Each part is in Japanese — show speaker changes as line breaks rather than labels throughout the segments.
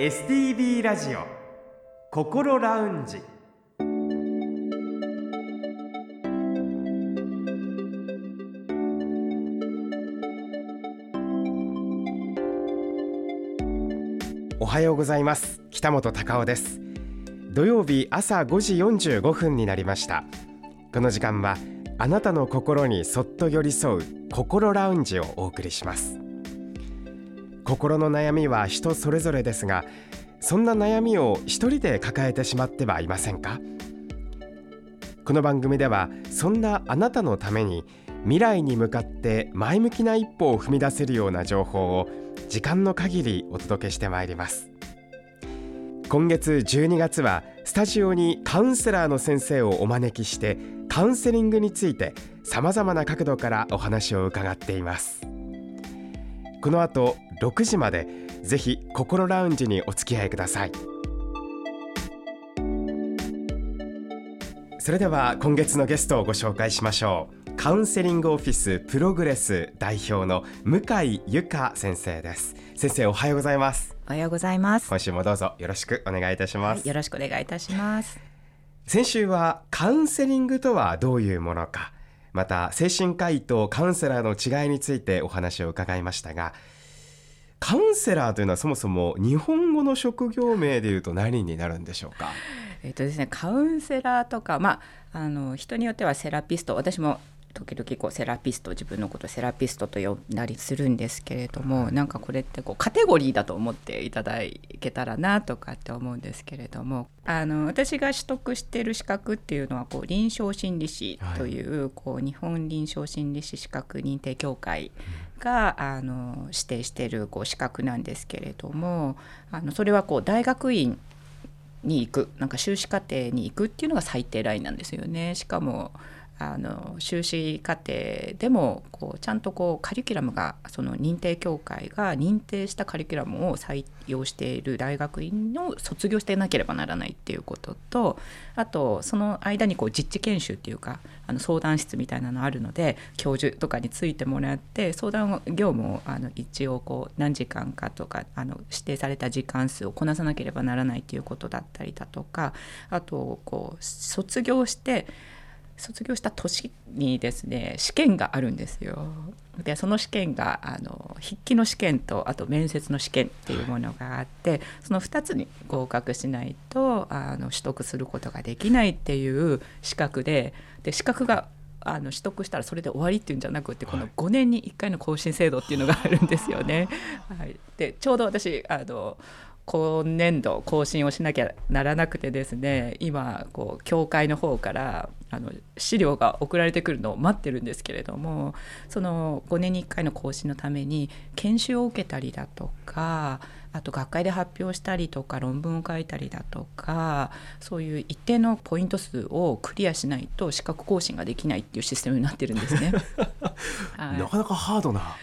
STB ラジオ心ラウンジ。おはようございます。北本隆夫です。土曜日朝5時45分になりました。この時間はあなたの心にそっと寄り添う心ラウンジをお送りします。心の悩みは人それぞれですがそんな悩みを一人で抱えてしまってはいませんか？この番組ではそんなあなたのために未来に向かって前向きな一歩を踏み出せるような情報を時間の限りお届けしてまいります。今月12月はスタジオにカウンセラーの先生をお招きしてカウンセリングについてさまざまな角度からお話を伺っています。この後6時までぜひ心ラウンジにお付き合いください。それでは今月のゲストをご紹介しましょう。カウンセリングオフィスプログレス代表の向井由香先生です。先生おはようございます。
おはようございます。
今週もどうぞよろしくお願いいたします、
はい、よろしくお願いいたします。
先週はカウンセリングとはどういうものかまた精神科医とカウンセラーの違いについてお話を伺いましたがカウンセラーというのはそもそも日本語の職業名でいうと何になるんでしょうか？
えっとですねカウンセラーとかまああの人によってはセラピスト。私も時々こうセラピスト自分のことセラピストと呼んだりするんですけれどもなんかこれってこうカテゴリーだと思っていただけたらなとかって思うんですけれどもあの私が取得している資格っていうのはこう臨床心理士という,、こう日本臨床心理士資格認定協会があの指定しているこう資格なんですけれどもあのそれはこう大学院に行くなんか修士課程に行くっていうのが最低ラインなんですよね。しかもあの修士課程でもこうちゃんとこうカリキュラムがその認定協会が認定したカリキュラムを採用している大学院の卒業してなければならないっていうこととあとその間にこう実地研修っていうかあの相談室みたいなのあるので教授とかについてもらって相談業務をあの一応こう何時間かとかあの指定された時間数をこなさなければならないっていうことだったりだとかあとこう卒業して卒業した年にですね試験があるんですよ。でその試験があの筆記の試験とあと面接の試験っていうものがあってその2つに合格しないとあの取得することができないっていう資格でで資格があの取得したらそれで終わりっていうんじゃなくてこの5年に1回の更新制度っていうのがあるんですよね。はい、でちょうど私あの今年度更新をしなきゃならなくてですね今こう教会の方からあの資料が送られてくるのを待ってるんですけれどもその5年に1回の更新のために研修を受けたりだとかあと学会で発表したりとか論文を書いたりだとかそういう一定のポイント数をクリアしないと資格更新ができないっていうシステムになってるんですね。
はい、なかなかハードな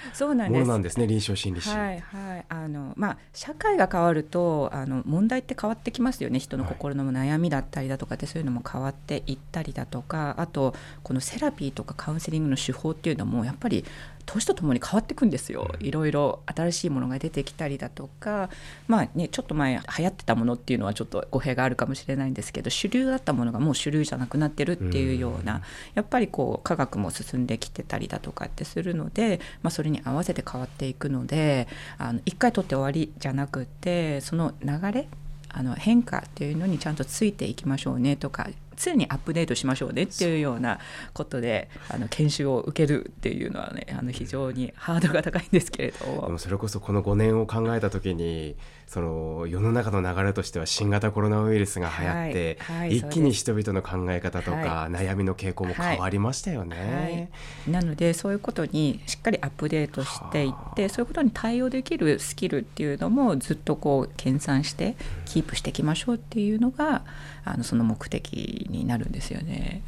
ものなんですね臨床心理士。
はいはい。あのまあ、社会が変わるとあの問題って変わってきますよね。人の心の悩みだったりだとかってそういうのも変わっていったりだとかあとこのセラピーとかカウンセリングの手法っていうのもやっぱり年とともに変わっていくんですよ。いろいろ新しいものが出てきたりだとかまあねちょっと前流行ってたものっていうのはちょっと語弊があるかもしれないんですけど主流だったものがもう主流じゃなくなってるっていうようなやっぱりこう科学も進んできてたりだとかってするので、まあ、それに合わせて変わっていくのであの一回取って終わりじゃなくてその流れあの変化っていうのにちゃんとついていきましょうねとか常にアップデートしましょうねっていうようなことであの研修を受けるっていうのはねあの非常にハードルが高いんですけれど。
でもそれこそこの5年を考えた時にその世の中の流れとしては新型コロナウイルスが流行って、はい。はい、一気に人々の考え方とか、悩みの傾向も変わりましたよね、
なのでそういうことにしっかりアップデートしていってそういうことに対応できるスキルっていうのもずっとこう研鑽してキープしていきましょうっていうのがあのその目的になるんですよね。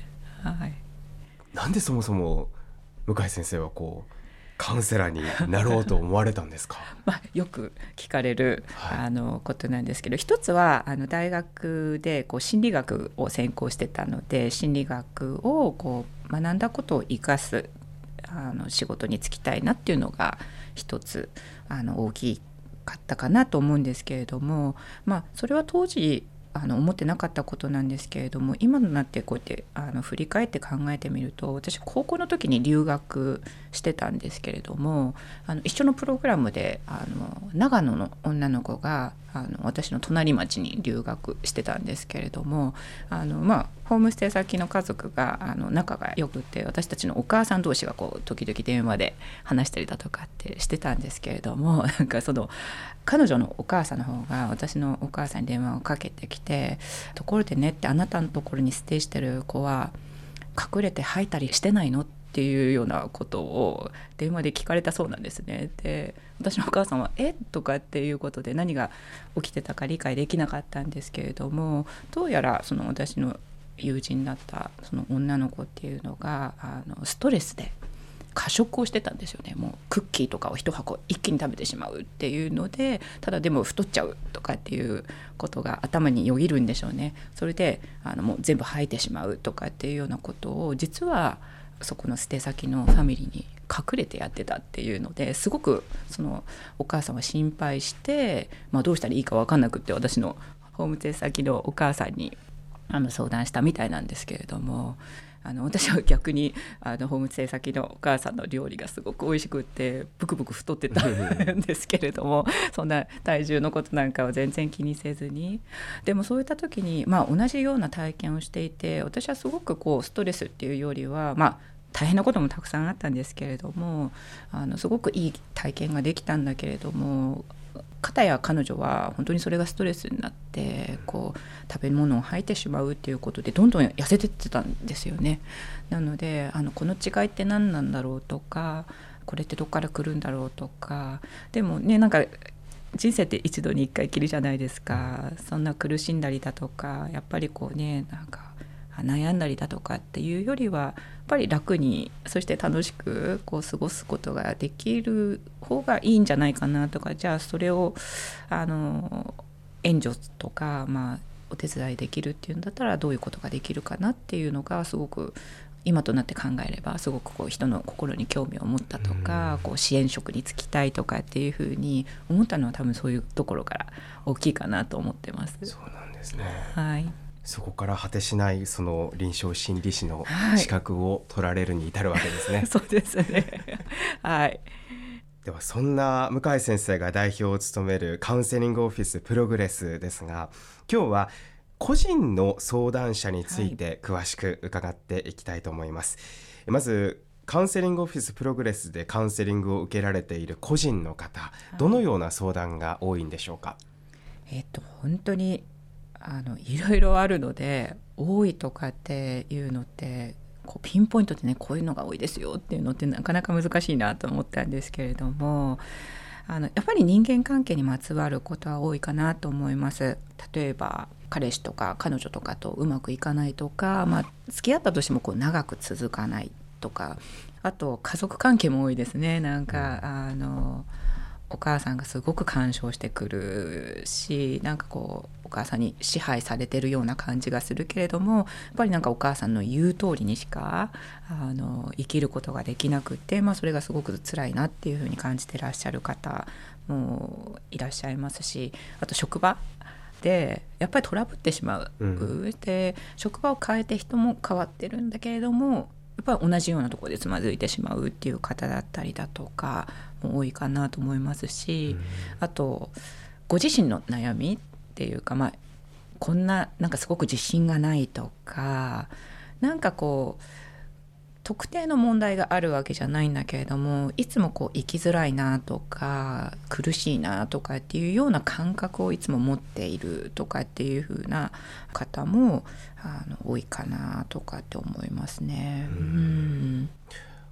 はい、
なんでそもそも向井先生はこうカウンセラーになろうと思われたんですか？
まあ、よく聞かれる、はい、あのことなんですけど一つはあの大学でこう心理学を専攻してたので心理学をこう学んだことを生かすあの仕事に就きたいなっていうのが一つあの大きかったかなと思うんですけれどもまあそれは当時あの思ってなかったことなんですけれども今になってこうやってあの振り返って考えてみると私高校の時に留学してたんですけれどもあの一緒のプログラムであの長野の女の子があの私の隣町に留学してたんですけれどもあの、まあ、ホームステイ先の家族があの仲が良くて私たちのお母さん同士がこう時々電話で話したりだとかってしてたんですけれども なんかその彼女のお母さんの方が私のお母さんに電話をかけてきて「ところでね」ってあなたのところにステイしてる子は隠れて吐いたりしてないの？ってっていうようなことを電話で聞かれたそうなんですね。で私のお母さんは「え？とかっていうことで何が起きてたか理解できなかったんですけれどもどうやらその私の友人だったその女の子っていうのがあのストレスで過食をしてたんですよね。もうクッキーとかを一箱一気に食べてしまうっていうのでただでも太っちゃうとかっていうことが頭によぎるんでしょうね。それであのもう全部吐いてしまうとかっていうようなことを実はそこの捨て先のファミリーに隠れてやってたっていうのですごくそのお母さんは心配して、まあ、どうしたらいいか分かんなくって私のホームステイ先のお母さんにあの相談したみたいなんですけれども。あの私は逆にあのホームステイ先のお母さんの料理がすごく美味しくってブクブク太ってたんですけれども そんな体重のことなんかは全然気にせずに。でもそういった時に、まあ、同じような体験をしていて私はすごくこうストレスっていうよりはまあ大変なこともたくさんあったんですけれどもあのすごくいい体験ができたんだけれども片や彼女は本当にそれがストレスになってこう食べ物を吐いてしまうっていうことでどんどん痩せてってたんですよね。なのであのこの違いって何なんだろうとかこれってどっから来るんだろうとかでもねなんか人生って一度に一回きりじゃないですかそんな苦しんだりだとかやっぱりこうねなんか悩んだりだとかっていうよりはぱり楽にそして楽しくこう過ごすことができる方がいいんじゃないかなとかじゃあそれをあの援助とか、まあ、お手伝いできるっていうんだったらどういうことができるかなっていうのがすごく今となって考えればすごくこう人の心に興味を持ったとか、こう支援職に就きたいとかっていうふうに思ったのは多分そういうところから大きいかなと思ってます。
そうなんですね。
はい
そこから果てしないその臨床心理士の資格を取られるに至るわけですね。
はい、そうですね はい
ではそんな向井先生が代表を務めるカウンセリングオフィスプログレスですが今日は個人の相談者について詳しく伺っていきたいと思います。はい、まずカウンセリングオフィスプログレスでカウンセリングを受けられている個人の方、どのような相談が多いんでしょうか？
えっと本当にあのいろいろあるので多いとかっていうのってこうピンポイントでねこういうのが多いですよっていうのってなかなか難しいなと思ったんですけれどもあのやっぱり人間関係にまつわることは多いかなと思います。例えば彼氏とか彼女とかとうまくいかないとか、まあ、付き合ったとしてもこう長く続かないとかあと家族関係も多いですねなんかあのお母さんがすごく干渉してくるしなんかこうお母さんに支配されてるような感じがするけれどもやっぱりなんかお母さんの言う通りにしかあの生きることができなくて、まあ、それがすごく辛いなっていうふうに感じてらっしゃる方もいらっしゃいますしあと職場でやっぱりトラブってしまう、うん、で職場を変えて人も変わってるんだけれどもやっぱり同じようなところでつまずいてしまうっていう方だったりだとかも多いかなと思いますし、うん、あとご自身の悩みっていうかまあこんななんかすごく自信がないとかなんかこう特定の問題があるわけじゃないんだけれどもいつもこう生きづらいなとか苦しいなとかっていうような感覚をいつも持っているとかっていう風な方もあの多いかなとかって思いますね。うん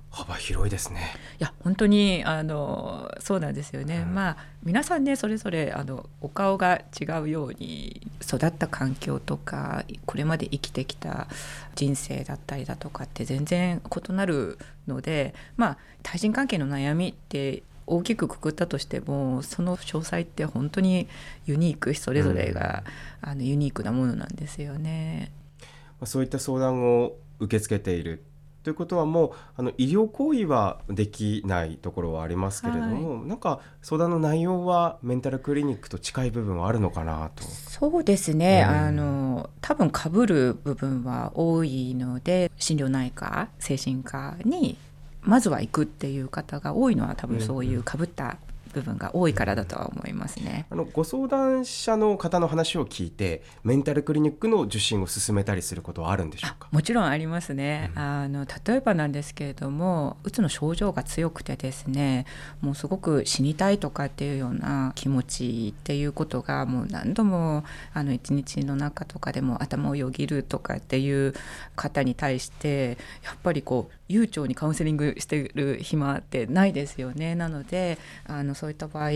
幅広いですね。
いや本当にあのそうなんですよね。うん、まあ皆さんねそれぞれあのお顔が違うように育った環境とかこれまで生きてきた人生だったりだとかって全然異なるので、まあ対人関係の悩みって大きくくくったとしてもその詳細って本当にユニークそれぞれが、うん、あのユニークなものなんですよね。
そういった相談を受け付けているということはもうあの医療行為はできないところはありますけれども、はい、なんか相談の内容はメンタルクリニックと近い部分はあるのかなと。
そうですね、うん、あの多分かぶる部分は多いので心療内科精神科にまずは行くっていう方が多いのは多分そういうかぶった部分が多いからだとは思いますね。
あのご相談者の方の話を聞いてメンタルクリニックの受診を進めたりすることはあるんでしょうか？
もちろんありますね、うん、あの例えばなんですけれどもうつの症状が強くてですねもうすごく死にたいとかっていうような気持ちっていうことがもう何度もあの一日の中とかでも頭をよぎるとかっていう方に対してやっぱりこう悠長にカウンセリングしてる暇ってないですよね。なのであのそういった場合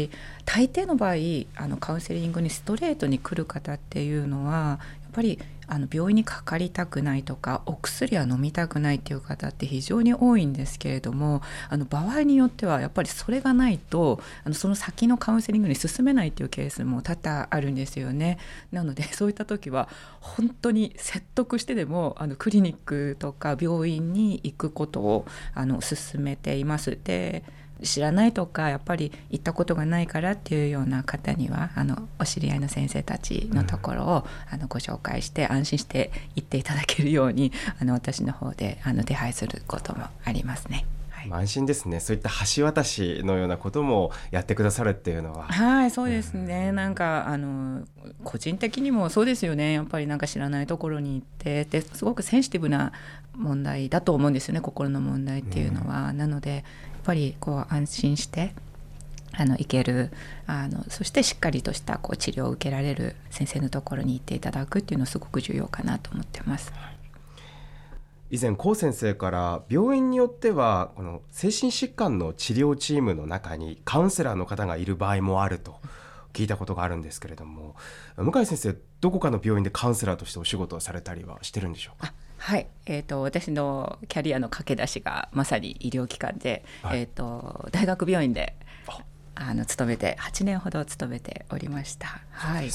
大抵の場合あのカウンセリングにストレートに来る方っていうのはやっぱりあの病院にかかりたくないとかお薬は飲みたくないっていう方って非常に多いんですけれどもあの場合によってはやっぱりそれがないとあのその先のカウンセリングに進めないっていうケースも多々あるんですよね。なので そういった時は本当に説得してでもあのクリニックとか病院に行くことをあの進めています。で知らないとかやっぱり行ったことがないからっていうような方にはあのお知り合いの先生たちのところを、あのご紹介して安心して行っていただけるようにあの私の方であの手配することもありますね。
安心ですね。そういった橋渡しのようなこともやってくださるっていうのは。
はいそうですね、うん、なんかあの個人的にもそうですよね。やっぱりなんか知らないところに行ってですごくセンシティブな問題だと思うんですよね。心の問題っていうのは、うん、なのでっぱりこう安心してあの行けるあのそしてしっかりとしたこう治療を受けられる先生のところに行っていただくっていうのはすごく重要かなと思ってます。
以前高先生から病院によってはこの精神疾患の治療チームの中にカウンセラーの方がいる場合もあると聞いたことがあるんですけれども向井先生どこかの病院でカウンセラーとしてお仕事をされたりはしてるんでしょうか？
はい、えーと、私のキャリアの駆け出しがまさに医療機関で、はい、えーと、大学病院であの勤めて8年ほど勤めておりました。はい、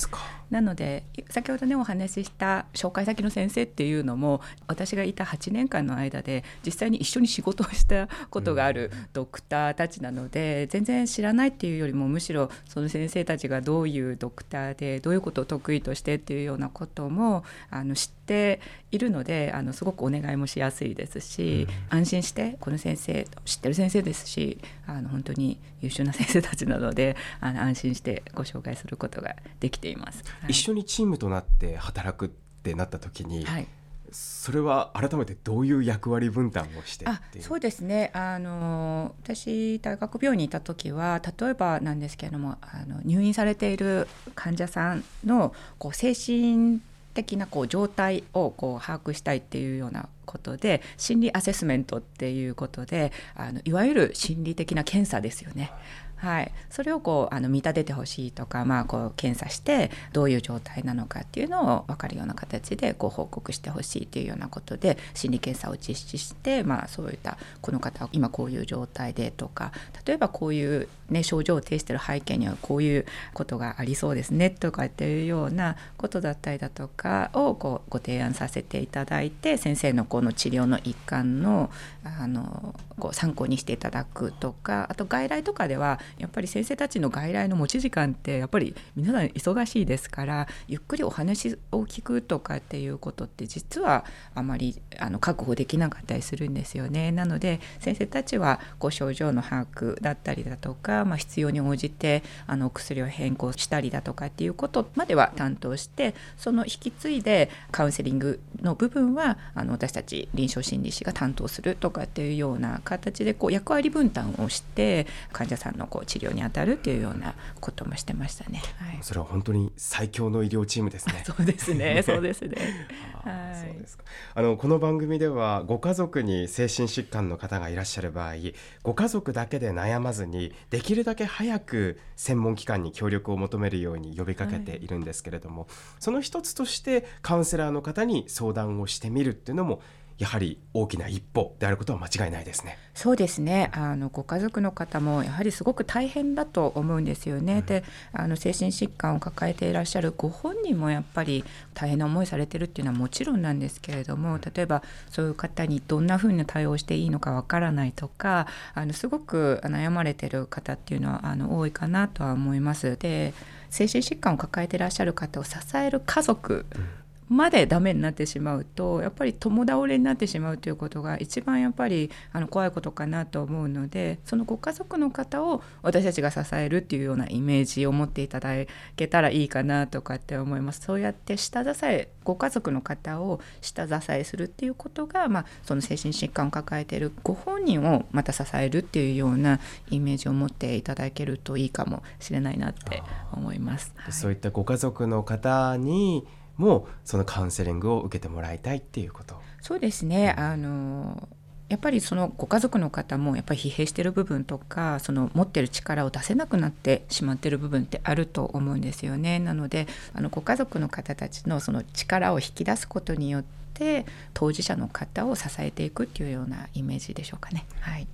なので先ほどねお話しした紹介先の先生っていうのも私がいた8年間の間で実際に一緒に仕事をしたことがあるドクターたちなので、うん、全然知らないっていうよりもむしろその先生たちがどういうドクターでどういうことを得意としてっていうようなこともあの知っているのであのすごくお願いもしやすいですし、うん、安心してこの先生知ってる先生ですしあの本当に優秀な先生たちなのであの安心してご紹介することができています、
はい、一緒にチームとなって働くってなった時に、はい、それは改めてどういう役割分担をして
あそうですね。あの私大学病院にいた時は例えばなんですけれどもあの入院されている患者さんのこう精神的なこう状態をこう把握したいっていうようなことで心理アセスメントっていうことであのいわゆる心理的な検査ですよね。はい、それをこうあの見立ててほしいとか、まあ、こう検査してどういう状態なのかっていうのを分かるような形でこう報告してほしいというようなことで心理検査を実施して、まあ、そういったこの方は今こういう状態でとか例えばこういう、ね、症状を呈している背景にはこういうことがありそうですねとかっていうようなことだったりだとかをこうご提案させていただいて先生のこの治療の一環のあのこう参考にしていただくとかあと外来とかではやっぱり先生たちの外来の持ち時間ってやっぱり皆さん忙しいですからゆっくりお話を聞くとかっていうことって実はあまりあの確保できなかったりするんですよね。なので先生たちはこう症状の把握だったりだとか、まあ、必要に応じてあの薬を変更したりだとかっていうことまでは担当してその引き継いでカウンセリングの部分はあの私たち臨床心理士が担当するとかっていうような形でこう役割分担をして患者さんのこう治療に当たるっていうようなこともしてましたね。
はい、それは本当に最強の医療チームですね。
そうですね。そうですね。
はい、そうですか。あのこの番組ではご家族に精神疾患の方がいらっしゃる場合、ご家族だけで悩まずにできるだけ早く専門機関に協力を求めるように呼びかけているんですけれども、はい、その一つとしてカウンセラーの方に相談をしてみるっていうのもやはり大きな一歩であることは間違いないですね。
そうですねあのご家族の方もやはりすごく大変だと思うんですよね。うん、であの精神疾患を抱えていらっしゃるご本人もやっぱり大変な思いされてるっていうのはもちろんなんですけれども例えばそういう方にどんなふうに対応していいのかわからないとかあのすごく悩まれてる方っていうのはあの多いかなとは思います。で精神疾患を抱えていらっしゃる方を支える家族、うんまでダメになってしまうとやっぱり共倒れになってしまうということが一番やっぱりあの怖いことかなと思うのでそのご家族の方を私たちが支えるっていうようなイメージを持っていただけたらいいかなとかって思いますそうやって下支えご家族の方を下支えするっていうことが、まあ、その精神疾患を抱えているご本人をまた支えるっていうようなイメージを持っていただけるといいかもしれないなって思います。
そういったご家族の方にもそのカウンセリングを受けてもらいたいっていうこと。
そうですね、あのやっぱりそのご家族の方もやっぱり疲弊してる部分とかその持ってる力を出せなくなってしまってる部分ってあると思うんですよね。なのであのご家族の方たちのその力を引き出すことによって当事者の方を支えていくっていうようなイメージでしょうかね。はい。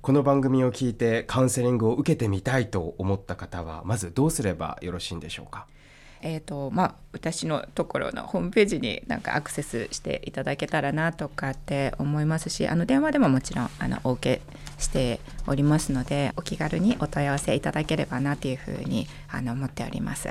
この番組を聞いてカウンセリングを受けてみたいと思った方はまずどうすればよろしいんでしょうか？
えーとまあ、私のところのホームページになんかアクセスしていただけたらなとかって思いますしあの電話でももちろんあのお受けしておりますのでお気軽にお問い合わせいただければなというふうにあの思っております。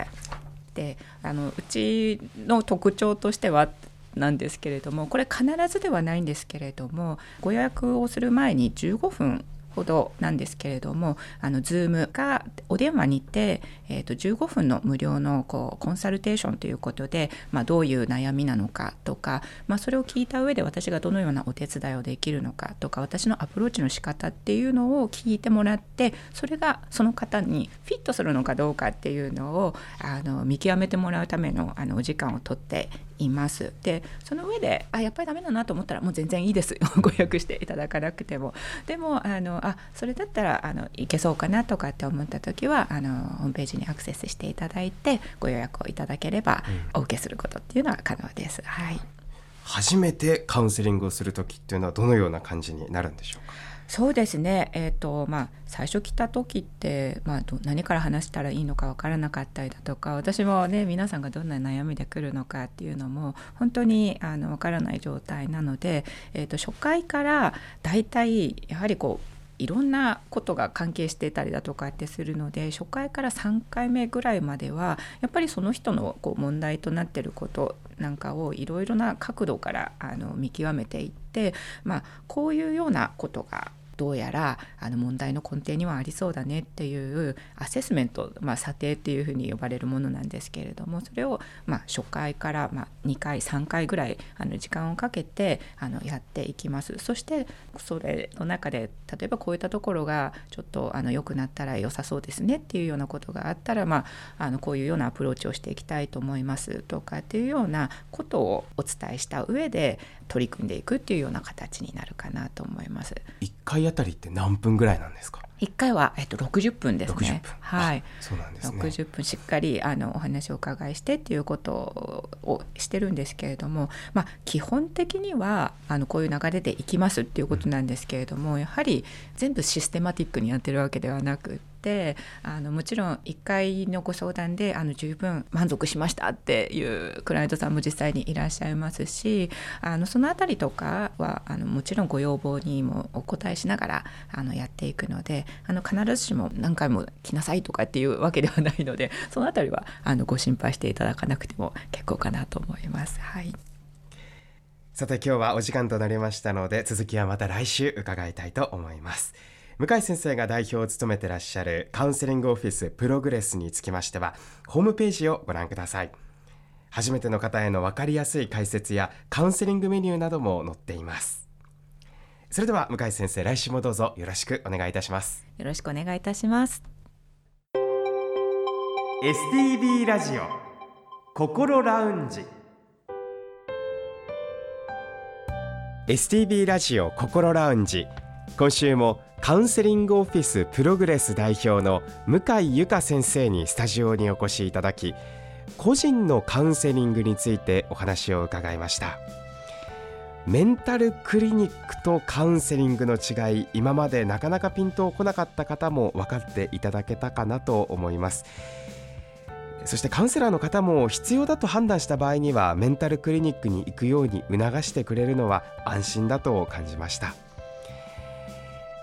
であのうちの特徴としてはなんですけれどもこれ必ずではないんですけれどもご予約をする前に15分ほどなんですけれどもあの Zoom がお電話にて、えー、と15分の無料のこうコンサルテーションということで、まあ、どういう悩みなのかとか、まあ、それを聞いた上で私がどのようなお手伝いをできるのかとか私のアプローチの仕方っていうのを聞いてもらってそれがその方にフィットするのかどうかっていうのをあの見極めてもらうためのあのお時間をとっています。でその上であやっぱりダメだなと思ったらもう全然いいです ご予約していただかなくても。でもあのあそれだったらあのいけそうかなとかって思った時はあのホームページにアクセスしていただいてご予約をいただければ、お受けすることっていうのは可能です。はい
初めてカウンセリングをする時っていうのはどのような感じになるんでしょうか？
そうですね、えーとまあ、最初来た時って、まあ、何から話したらいいのか分からなかったりだとか私もね皆さんがどんな悩みで来るのかっていうのも本当にあの分からない状態なので、えーと、初回から大体やはりこういろんなことが関係してたりだとかってするので初回から3回目ぐらいまではやっぱりその人のこう問題となってることなんかをいろいろな角度からあの見極めていって、まあ、こういうようなことがどうやらあの問題の根底にはありそうだねっていうアセスメント、まあ、査定っていうふうに呼ばれるものなんですけれどもそれをま初回からま2回3回ぐらいあの時間をかけてあのやっていきます。そしてそれの中で例えばこういったところがちょっとあの良くなったら良さそうですねっていうようなことがあったら、まあ、あのこういうようなアプローチをしていきたいと思いますとかっていうようなことをお伝えした上で取り組んでいくっていうような形になるかなと思います。
1回あたりって何分ぐらいなんですか
？1回は、えっと、60分ですね。
はい、そうなんですね。
60分しっかりあのお話を伺いしてっていうことをしてるんですけれども、まあ、基本的にはあのこういう流れでいきますっていうことなんですけれども、うん、やはり全部システマティックにやってるわけではなくってあのもちろん1回のご相談であの十分満足しましたっていうクライアントさんも実際にいらっしゃいますしあのその辺りとかはあのもちろんご要望にもお答えしながらあのやっていくのであの必ずしも何回も来なさいとかっていうわけではないので その辺りはあのご心配していただかなくても結構かなと思います。はい
さて今日はお時間となりましたので続きはまた来週伺いたいと思います。向井先生が代表を務めてらっしゃるカウンセリングオフィスプログレスにつきましてはホームページをご覧ください。初めての方への分かりやすい解説やカウンセリングメニューなども載っています。それでは向井先生来週もどうぞよろしくお願いいたします。
よろしくお願いいたします。
STB ラジオ心ラウンジ。STB ラジオ心ラウンジ。今週もカウンセリングオフィスプログレス代表の向井由香先生にスタジオにお越しいただき個人のカウンセリングについてお話を伺いました。メンタルクリニックとカウンセリングの違い今までなかなかピンとこなかった方も分かっていただけたかなと思います。そしてカウンセラーの方も必要だと判断した場合にはメンタルクリニックに行くように促してくれるのは安心だと感じました。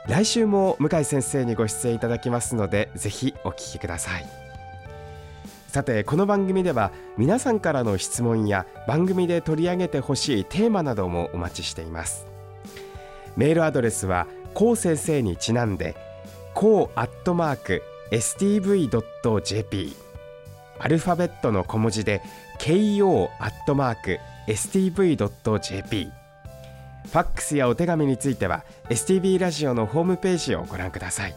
来週も向井先生にご出演いただきますのでぜひお聞きください。さてこの番組では皆さんからの質問や番組で取り上げてほしいテーマなどもお待ちしています。メールアドレスはこう先生にちなんでこうアットマーク stv.jp アルファベットの小文字で ko アットマーク stv.jp ファックスやお手紙については STV ラジオのホームページをご覧ください。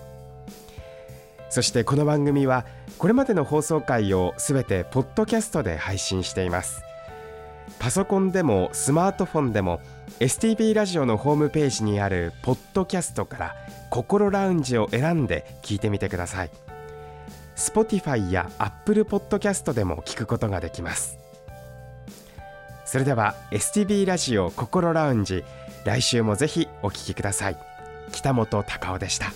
そしてこの番組はこれまでの放送回をすべてポッドキャストで配信しています。パソコンでもスマートフォンでも STV ラジオのホームページにあるポッドキャストから心ラウンジを選んで聞いてみてください。Spotify や Apple Podcast でも聞くことができます。それでは STB ラジオ心ラウンジ来週もぜひお聞きください。北本隆夫でした。